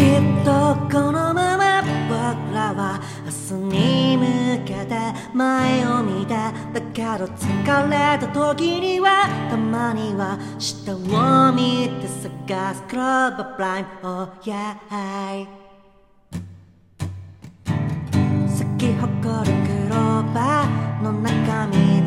きっとこのまま僕らは明日に向けて前を見てだけど疲れた時にはたまには下を見て探す。Club Blind. Oh yeah. 咲き誇るクローバーの中見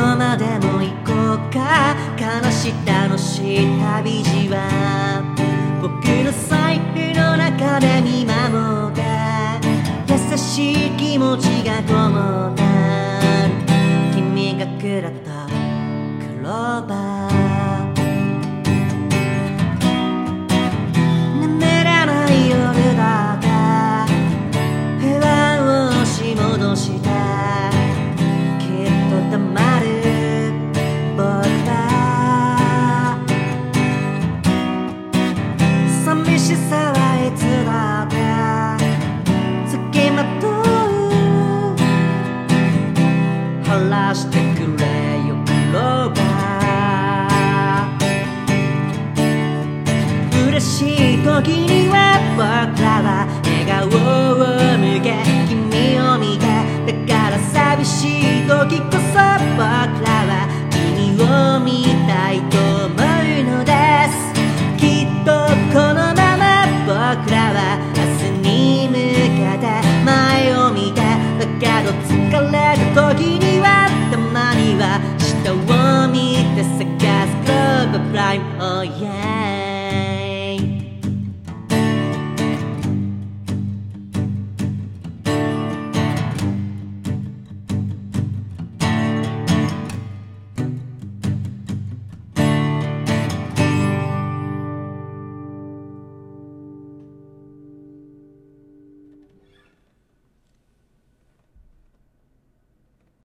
こまでも行こうか。悲し楽しい旅路。は僕の財布の中で見守って。優しい気持ちがこもった。君がくらったクローバーつだって付きまとう。晴らしてくれよクローバー嬉しい時には僕らはまには下を見て探す Club Prime Oh yeah